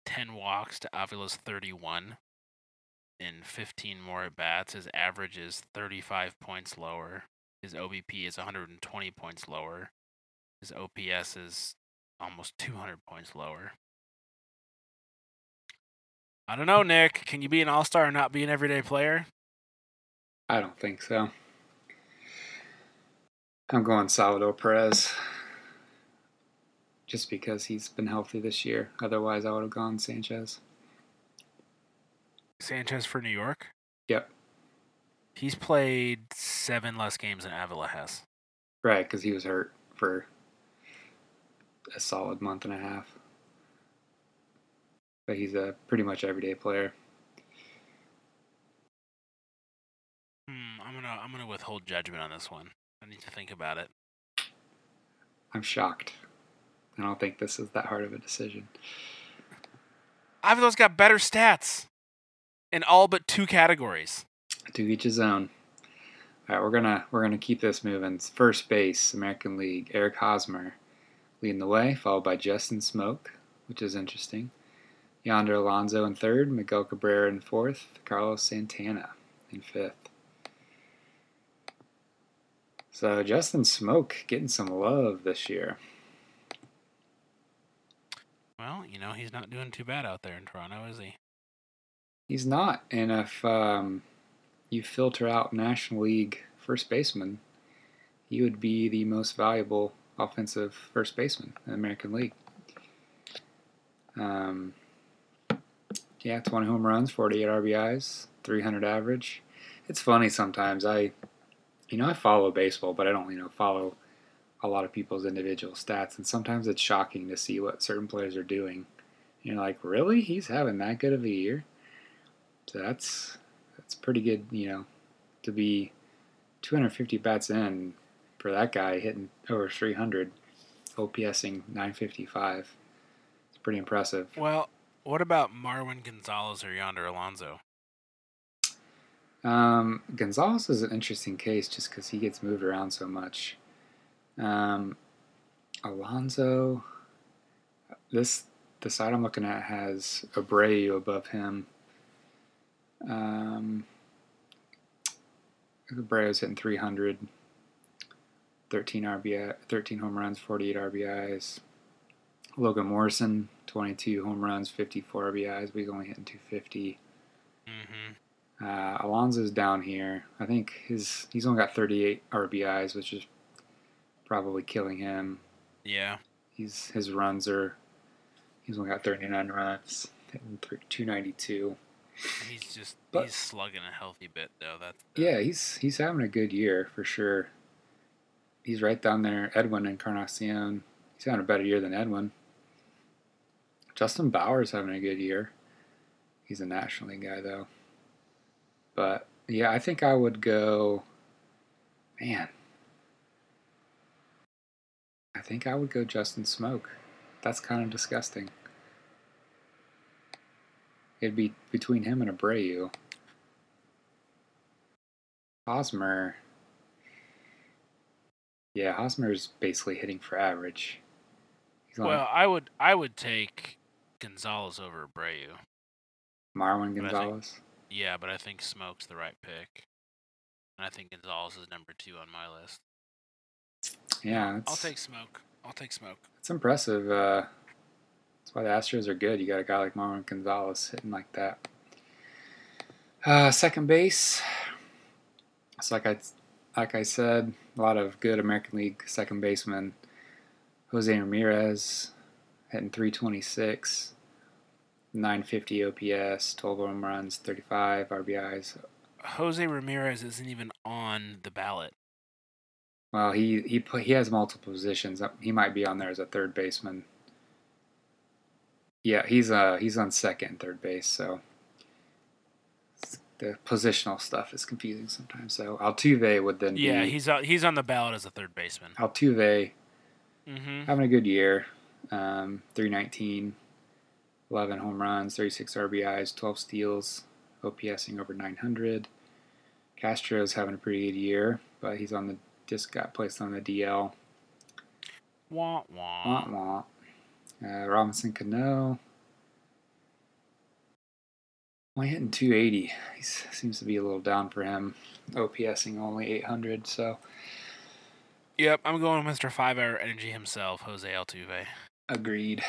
10 walks to Avila's 31 in 15 more at bats. His average is 35 points lower. His OBP is 120 points lower. His OPS is almost 200 points lower. I don't know, Nick. Can you be an all star and not be an everyday player? I don't think so. I'm going Salvador Perez. Just because he's been healthy this year. Otherwise, I would have gone Sanchez. Sanchez for New York? Yep. He's played seven less games than Avila has. Right, because he was hurt for a solid month and a half. But he's a pretty much everyday player. Hmm, I'm gonna I'm gonna withhold judgment on this one. I need to think about it. I'm shocked. I don't think this is that hard of a decision. Avila's got better stats in all but two categories. To each his own. All right, we're gonna we're gonna keep this moving. First base, American League, Eric Hosmer leading the way, followed by Justin Smoak, which is interesting. Yonder Alonso in third, Miguel Cabrera in fourth, Carlos Santana in fifth. So Justin Smoak getting some love this year. Well, you know he's not doing too bad out there in Toronto, is he? He's not, and if um, you filter out National League first baseman, he would be the most valuable offensive first baseman in the American League. Um, yeah, 20 home runs, 48 RBIs, 300 average. It's funny sometimes. I, you know, I follow baseball, but I don't, you know, follow a lot of people's individual stats, and sometimes it's shocking to see what certain players are doing. You're like, really? He's having that good of a year? So that's that's pretty good, you know, to be 250 bats in for that guy hitting over 300, OPSing 955. It's pretty impressive. Well, what about Marwin Gonzalez or Yonder Alonso? Um, Gonzalez is an interesting case just because he gets moved around so much. Um, Alonso, this the side I'm looking at has Abreu above him. Um, Abreu's hitting 300, 13 RBI, 13 home runs, 48 RBIs. Logan Morrison, 22 home runs, 54 RBIs, he's only hitting 250. Mm-hmm. Uh, Alonso's down here. I think his he's only got 38 RBIs, which is probably killing him. Yeah. He's his runs are he's only got 39 runs, hitting 292. He's just But- he's slugging a healthy bit though. That's Yeah, he's he's having a good year for sure. He's right down there. Edwin Encarnacion. He's having a better year than Edwin. Justin Bour's having a good year. He's a National League guy though. But yeah, I think I would go. Man, I think I would go Justin Smoak. That's kind of disgusting. It'd be between him and Abreu. Hosmer. Yeah, Hosmer's basically hitting for average. Well, I would I would take Gonzalez over Abreu. Marwin but I think- Gonzalez. Yeah, but I think Smoak's the right pick. And I think Gonzalez is number two on my list. Yeah, it's, I'll take Smoak. I'll take Smoke. it's impressive. Uh, that's why the Astros are good. You got a guy like Marwin Gonzalez hitting like that. Uh, second base. It's like I like I said, a lot of good American League second basemen. Jose Ramirez hitting 326, 950 OPS, 12 home runs, 35 RBIs. Jose Ramirez isn't even on the ballot. Well, he he he has multiple positions. He might be on there as a third baseman. Yeah, he's uh he's on second third base, so the positional stuff is confusing sometimes. So Altuve would then Yeah, be he's uh, he's on the ballot as a third baseman. Altuve Mm-hmm. having a good year. Um, 319, 11 home runs, 36 RBIs, 12 steals, OPSing over 900. Castro's having a pretty good year, but he's on the just got placed on the DL. Wah wah. Wah, wah. Uh, Robinson Cano. Only hitting 280. He seems to be a little down for him. OPSing only 800, so Yep, I'm going with Mr. Five Hour Energy himself, Jose Altuve. agreed.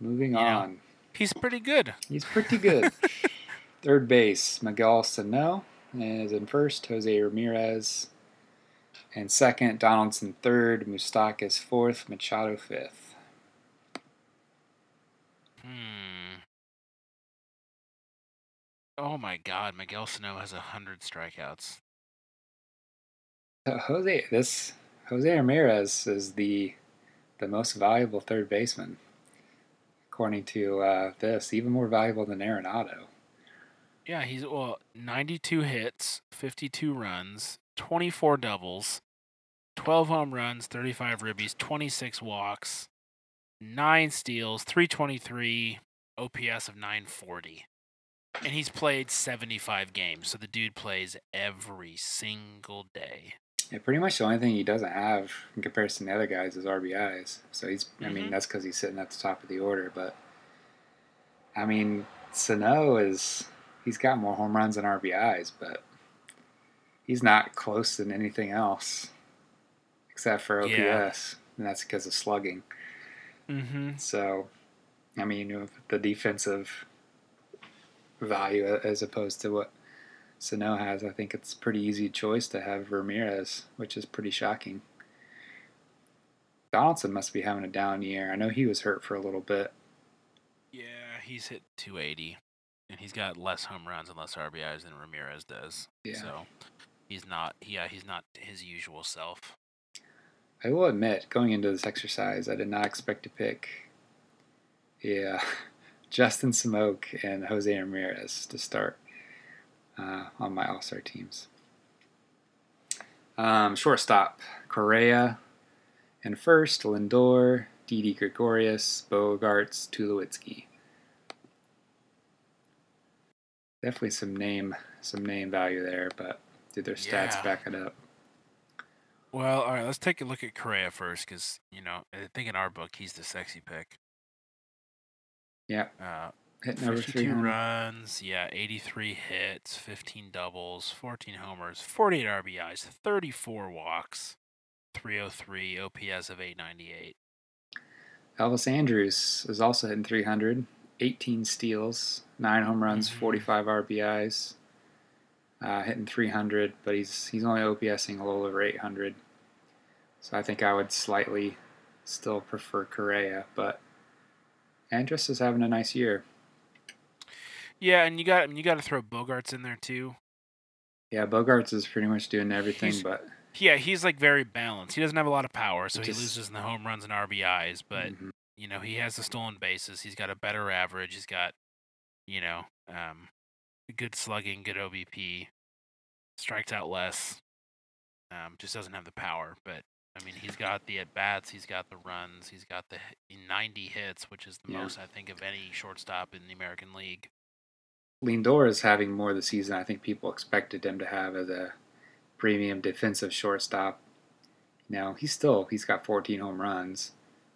Moving on. He's pretty good. He's pretty good. Third base, Miguel Sano is in first. Jose Ramirez and second. Donaldson third. Moustakas fourth. Machado fifth. Hmm. Oh my God, Miguel Sano has a hundred strikeouts. Uh, Jose, this Jose Ramirez is the the most valuable third baseman, according to uh, this, even more valuable than Arenado. Yeah, he's well, 92 hits, 52 runs, 24 doubles, 12 home runs, 35 ribbies, 26 walks, 9 steals, 323, OPS of 940. And he's played 75 games, so the dude plays every single day. Yeah, pretty much the only thing he doesn't have in comparison to the other guys is RBIs. So he's, I mean, Mhm. that's because he's sitting at the top of the order. But I mean, Sano is he's got more home runs than RBIs, but he's not close than anything else except for OPS, Yeah. and that's because of slugging. Mm-hmm. So, I mean, the defensive value as opposed to what Sano has, I think it's a pretty easy choice to have Ramirez, which is pretty shocking. Donaldson must be having a down year. I know he was hurt for a little bit. Yeah, he's hit 280, and he's got less home runs and less RBIs than Ramirez does. Yeah. So he's not. Yeah, he's not his usual self. I will admit, going into this exercise, I did not expect to pick, yeah, Justin Smoak and Jose Ramirez to start uh, on my All Star teams. Um, shortstop Correa, and first Lindor, Didi Gregorius, Bogaerts, Tulowitzki. Definitely some name, some name value there, but did their stats Yeah. back it up? Well, all right. Let's take a look at Correa first, because you know I think in our book he's the sexy pick. Yeah, Uh, hitting over 52 300. runs, yeah, 83 hits, 15 doubles, 14 homers, 48 RBIs, 34 walks, 303 OPS of 898. Elvis Andrus is also hitting 300, 18 steals, 9 home runs, Mhm. 45 RBIs, uh, hitting 300, but he's he's only OPSing a little over 800. So I think I would slightly still prefer Correa, but Andrus is having a nice year. Yeah, and you got you got to throw Bogaerts in there too. Yeah, Bogaerts is pretty much doing everything, He's- but Yeah, he's like very balanced. He doesn't have a lot of power, so he Just- loses in the home runs and RBIs. But Mhm. you know, he has the stolen bases. He's got a better average. He's got, you know, um, good slugging, good OBP, strikes out less. Um, just doesn't have the power. But I mean, he's got the at bats. He's got the runs. He's got the 90 hits, which is the Yeah. most I think of any shortstop in the American League. Lindor is having more of the season I think people expected him to have as a premium defensive shortstop. Now he's still he's got 14 home runs,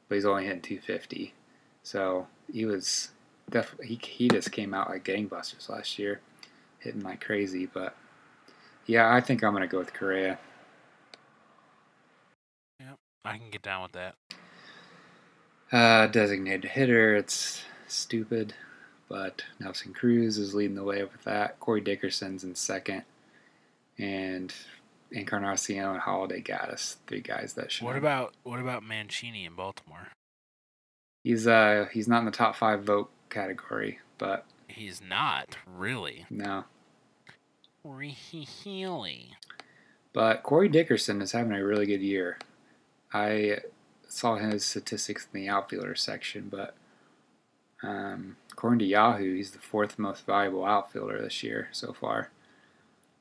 but he's only hitting 250. So he was definitely he, he just came out like gangbusters last year, hitting like crazy. But yeah, I think I'm gonna go with Correa. Yep, I can get down with that. Uh, designated hitter, it's stupid, but Nelson Cruz is leading the way with that. Corey Dickerson's in second, and Encarnacion and Holliday got us three guys that should. What about what about Mancini in Baltimore? He's uh he's not in the top five vote category, but He's not really. no. Really. But Corey Dickerson is having a really good year. I saw his statistics in the outfielder section, but um, according to Yahoo, he's the fourth most valuable outfielder this year so far,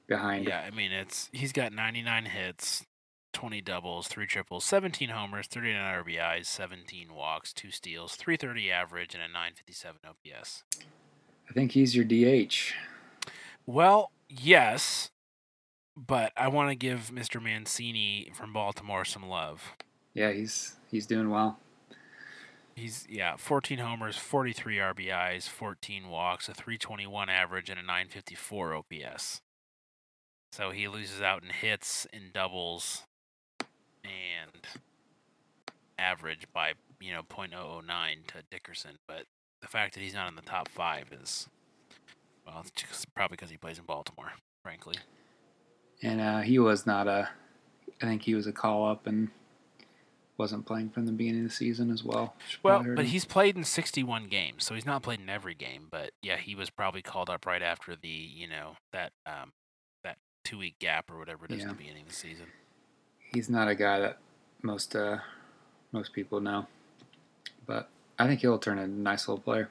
behind Yeah, I mean it's he's got 99 hits, 20 doubles, 3 triples, 17 homers, 39 RBIs, 17 walks, 2 steals, 330 average and a 957 OPS. I think he's your DH. Well, yes, but I want to give Mr. Mancini from Baltimore some love. Yeah, he's he's doing well. He's yeah, 14 homers, 43 RBIs, 14 walks, a 321 average and a 954 OPS. So he loses out in hits in doubles and average by, you know, .009 to Dickerson, but the fact that he's not in the top five is, well, it's probably because he plays in Baltimore, frankly. And uh, he was not a, I think he was a call up and wasn't playing from the beginning of the season as well. Well, but him. he's played in 61 games, so he's not played in every game. But yeah, he was probably called up right after the, you know, that um, that two week gap or whatever it is yeah. at the beginning of the season. He's not a guy that most uh, most people know, but I think he'll turn a nice little player.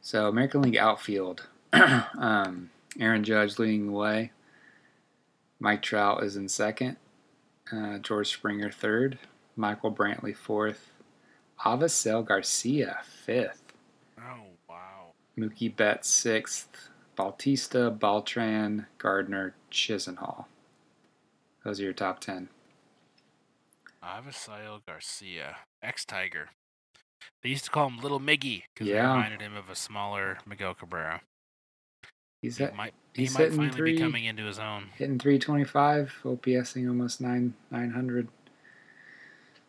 So American League outfield, um, Aaron Judge leading the way. Mike Trout is in second. Uh, George Springer third. Michael Brantley fourth. Avisail Garcia fifth. Oh wow. Mookie Betts sixth. Bautista, Beltran, Gardner, Chisenhall. Those are your top ten. Avisail Garcia, ex Tiger. They used to call him Little Miggy because yeah. they reminded him of a smaller Miguel Cabrera. He's he at, might he might finally three, be coming into his own. Hitting 325, OPSing almost nine 900.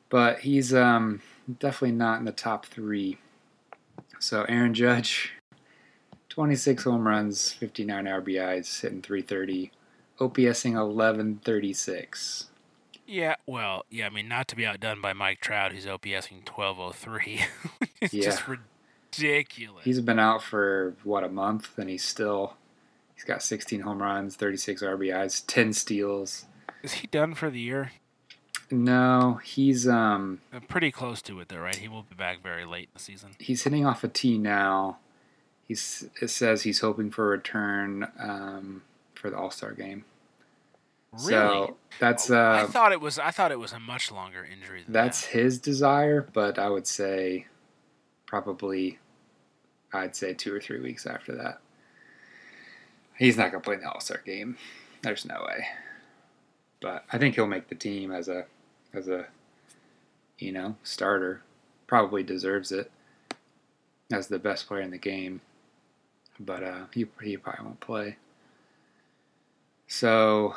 But he's um, definitely not in the top three. So Aaron Judge, 26 home runs, 59 RBIs, hitting 330, OPSing 1136. Yeah, well, yeah, I mean, not to be outdone by Mike Trout, who's OPSing 1203. it's yeah. just ridiculous. He's been out for, what, a month, and he's still He's got 16 home runs, 36 RBIs, 10 steals. Is he done for the year? No, he's um uh, pretty close to it though, right? He will be back very late in the season. He's hitting off a tee now. He's it says he's hoping for a return um, for the All Star game. Really? So that's uh, I thought it was I thought it was a much longer injury. that's that. his desire, but I would say probably I'd say two or three weeks after that. He's not gonna play in the All Star game. There's no way. But I think he'll make the team as a as a you know starter. Probably deserves it as the best player in the game. But uh, he he probably won't play. So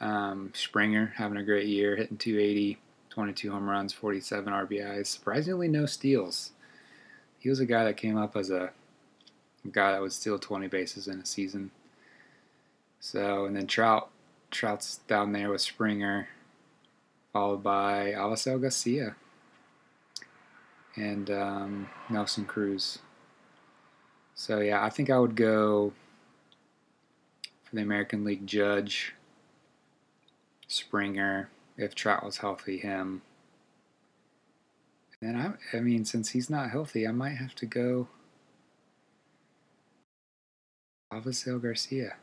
um, Springer having a great year, hitting 280, 22 home runs, 47 RBIs. Surprisingly, no steals. He was a guy that came up as a guy that would steal 20 bases in a season. So, and then Trout, Trout's down there with Springer, followed by Avisail Garcia and um, Nelson Cruz. So, yeah, I think I would go for the American League Judge, Springer, if Trout was healthy, him. And I, I mean, since he's not healthy, I might have to go Avisail Garcia.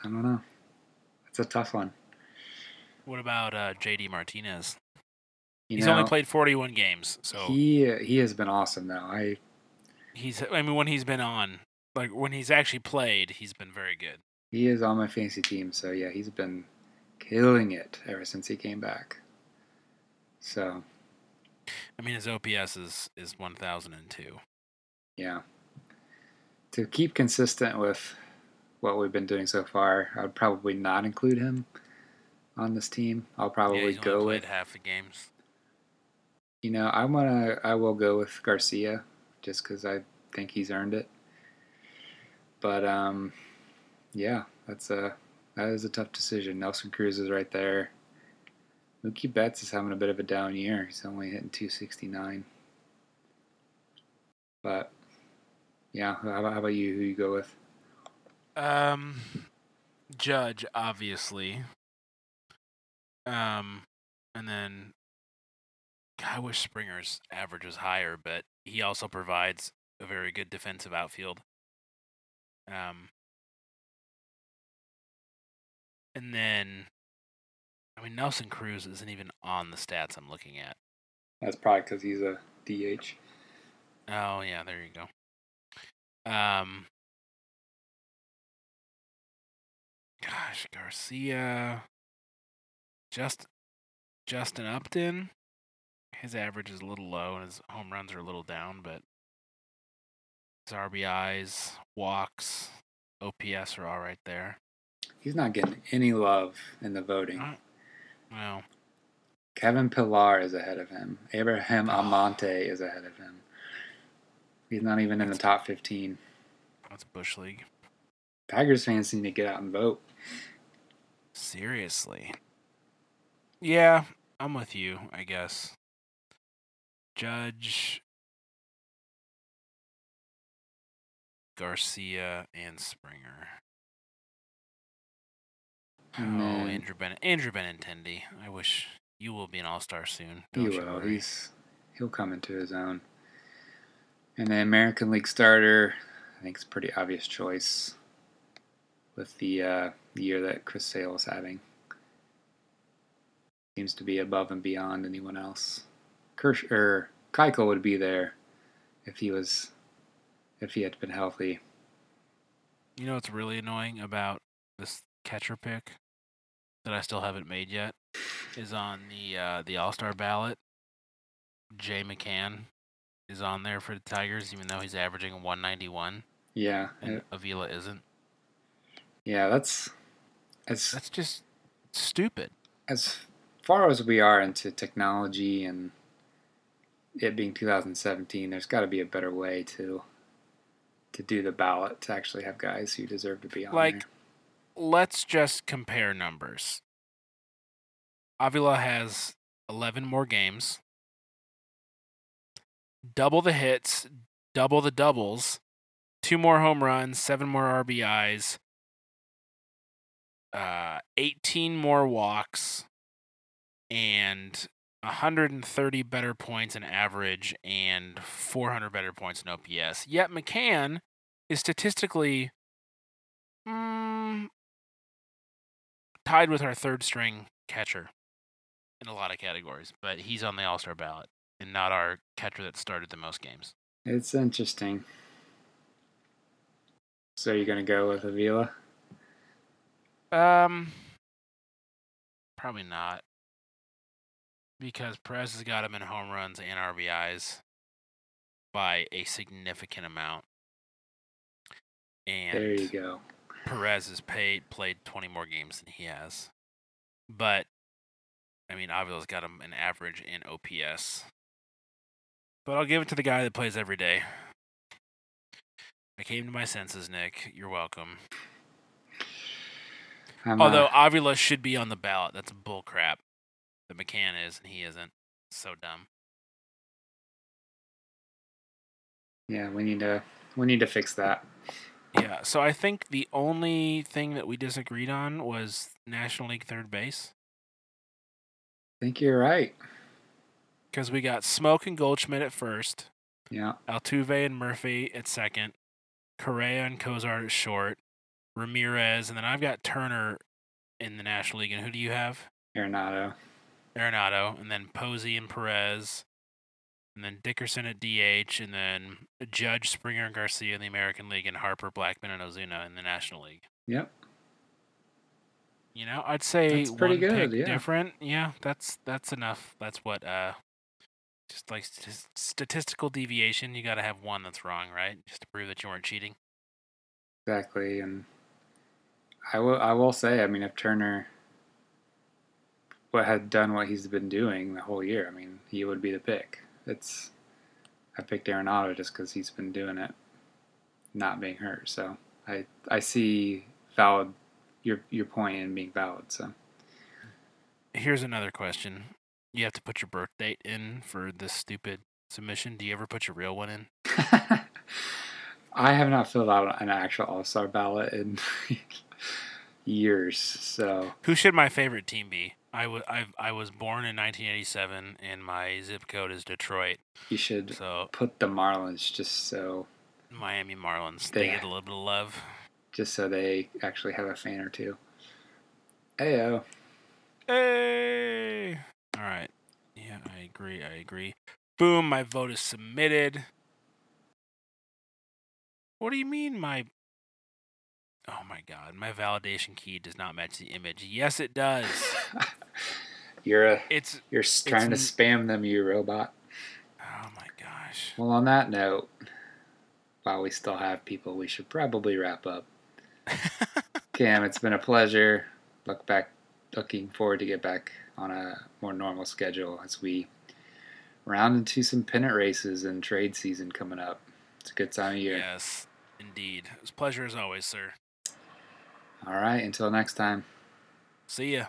I don't know. It's a tough one. What about uh, JD Martinez? You he's know, only played 41 games, so he he has been awesome though. I he's I mean when he's been on, like when he's actually played, he's been very good. He is on my fantasy team, so yeah, he's been killing it ever since he came back. So, I mean his OPS is is 1002. Yeah to keep consistent with what we've been doing so far, I would probably not include him on this team. I'll probably yeah, go with half the games. You know, I'm gonna I will go with Garcia just because I think he's earned it. But um, yeah, that's a that is a tough decision. Nelson Cruz is right there. Mookie Betts is having a bit of a down year. He's only hitting 269. But yeah. How about, how about you? Who you go with? Um, Judge, obviously. Um, and then I wish Springer's average was higher, but he also provides a very good defensive outfield. Um, and then, I mean, Nelson Cruz isn't even on the stats I'm looking at. That's probably because he's a DH. Oh yeah, there you go. Um, gosh, Garcia, just Justin Upton. His average is a little low, and his home runs are a little down, but his RBIs, walks, OPS are all right there. He's not getting any love in the voting. Uh, well, Kevin Pillar is ahead of him. Abraham Almonte is ahead of him. He's not even in the top 15. That's Bush League. Tigers fans need to get out and vote. Seriously. Yeah, I'm with you, I guess. Judge Garcia and Springer. And oh, Andrew Bennett. Andrew Benintendi. I wish you will be an all-star soon. He will. worry. He's he'll come into his own. And the American League starter, I think it's a pretty obvious choice with the uh, year that Chris Sale is having. Seems to be above and beyond anyone else. Kirsch or Keuchel would be there if he was if he had been healthy. You know what's really annoying about this catcher pick that I still haven't made yet is on the uh, the All Star ballot. Jay McCann is on there for the Tigers, even though he's averaging 191, Yeah, and Avila isn't. yeah, that's as That's just stupid. as far as we are into technology and it being 2017, there's got to be a better way to to do the ballot to actually have guys who deserve to be on Like- there. Let's just compare numbers. Avila has 11 more games, double the hits, double the doubles, two more home runs, seven more RBIs, uh, 18 more walks, and 130 better points in average and 400 better points in OPS. Yet McCann is statistically mm, tied with our third string catcher in a lot of categories, but he's on the All Star ballot and not our catcher that started the most games. It's interesting. So you're gonna go with Avila? Um, probably not, because Perez has got him in home runs and RBIs by a significant amount, and There you go. Perez has paid played 20 more games than he has. But I mean, Avila's got him an average in OPS. But I'll give it to the guy that plays every day. I came to my senses, Nick. You're welcome. I'm, Although uh, Avila should be on the ballot. That's bull crap. The McCann is and he isn't. So dumb. yeah, we need to we need to fix that. Yeah, so I think the only thing that we disagreed on was National League third base. I think you're right. Because we got Smoak and Goldschmidt at first. Yeah, Altuve and Murphy at second, Correa and Cozart at short, Ramirez, and then I've got Turner in the National League. And who do you have? Arenado. Arenado, and then Posey and Perez, and then Dickerson at DH, and then Judge, Springer, and Garcia in the American League, and Harper, Blackmon, and Ozuna in the National League. Yep. You know, I'd say That's pretty one good, pick yeah. different. Yeah, that's that's enough. That's what uh, just like st- statistical deviation, you got to have one that's wrong, right? Just to prove that you weren't cheating. Exactly, and I will. I will say. I mean, if Turner what had done what he's been doing the whole year, I mean, he would be the pick. It's. I picked Arenado just because he's been doing it, not being hurt. So I I see valid your your point in being valid. So Here's another question. You have to put your birth date in for this stupid submission. Do you ever put your real one in? I have not filled out an actual All Star ballot in years. So Who should my favorite team be? I was I I was born in 1987 and my zip code is Detroit. you should So put the Marlins just so Miami Marlins, they Yeah. get a little bit of love. just so they actually have a fan or two. Ayo. Hey. All right. Yeah, I agree. I agree. Boom, my vote is submitted. What do you mean my Oh my god, my validation key does not match the image. Yes, it does. you're a It's you're trying to spam them, you robot. Oh my gosh. Well, on that note, while we still have people, we should probably wrap up. Cam, it's been a pleasure. Look back looking forward to get back on a more normal schedule as we round into some pennant races and trade season coming up. It's a good time of year. Yes, indeed. It's a pleasure as always, sir. All right, until next time. See ya.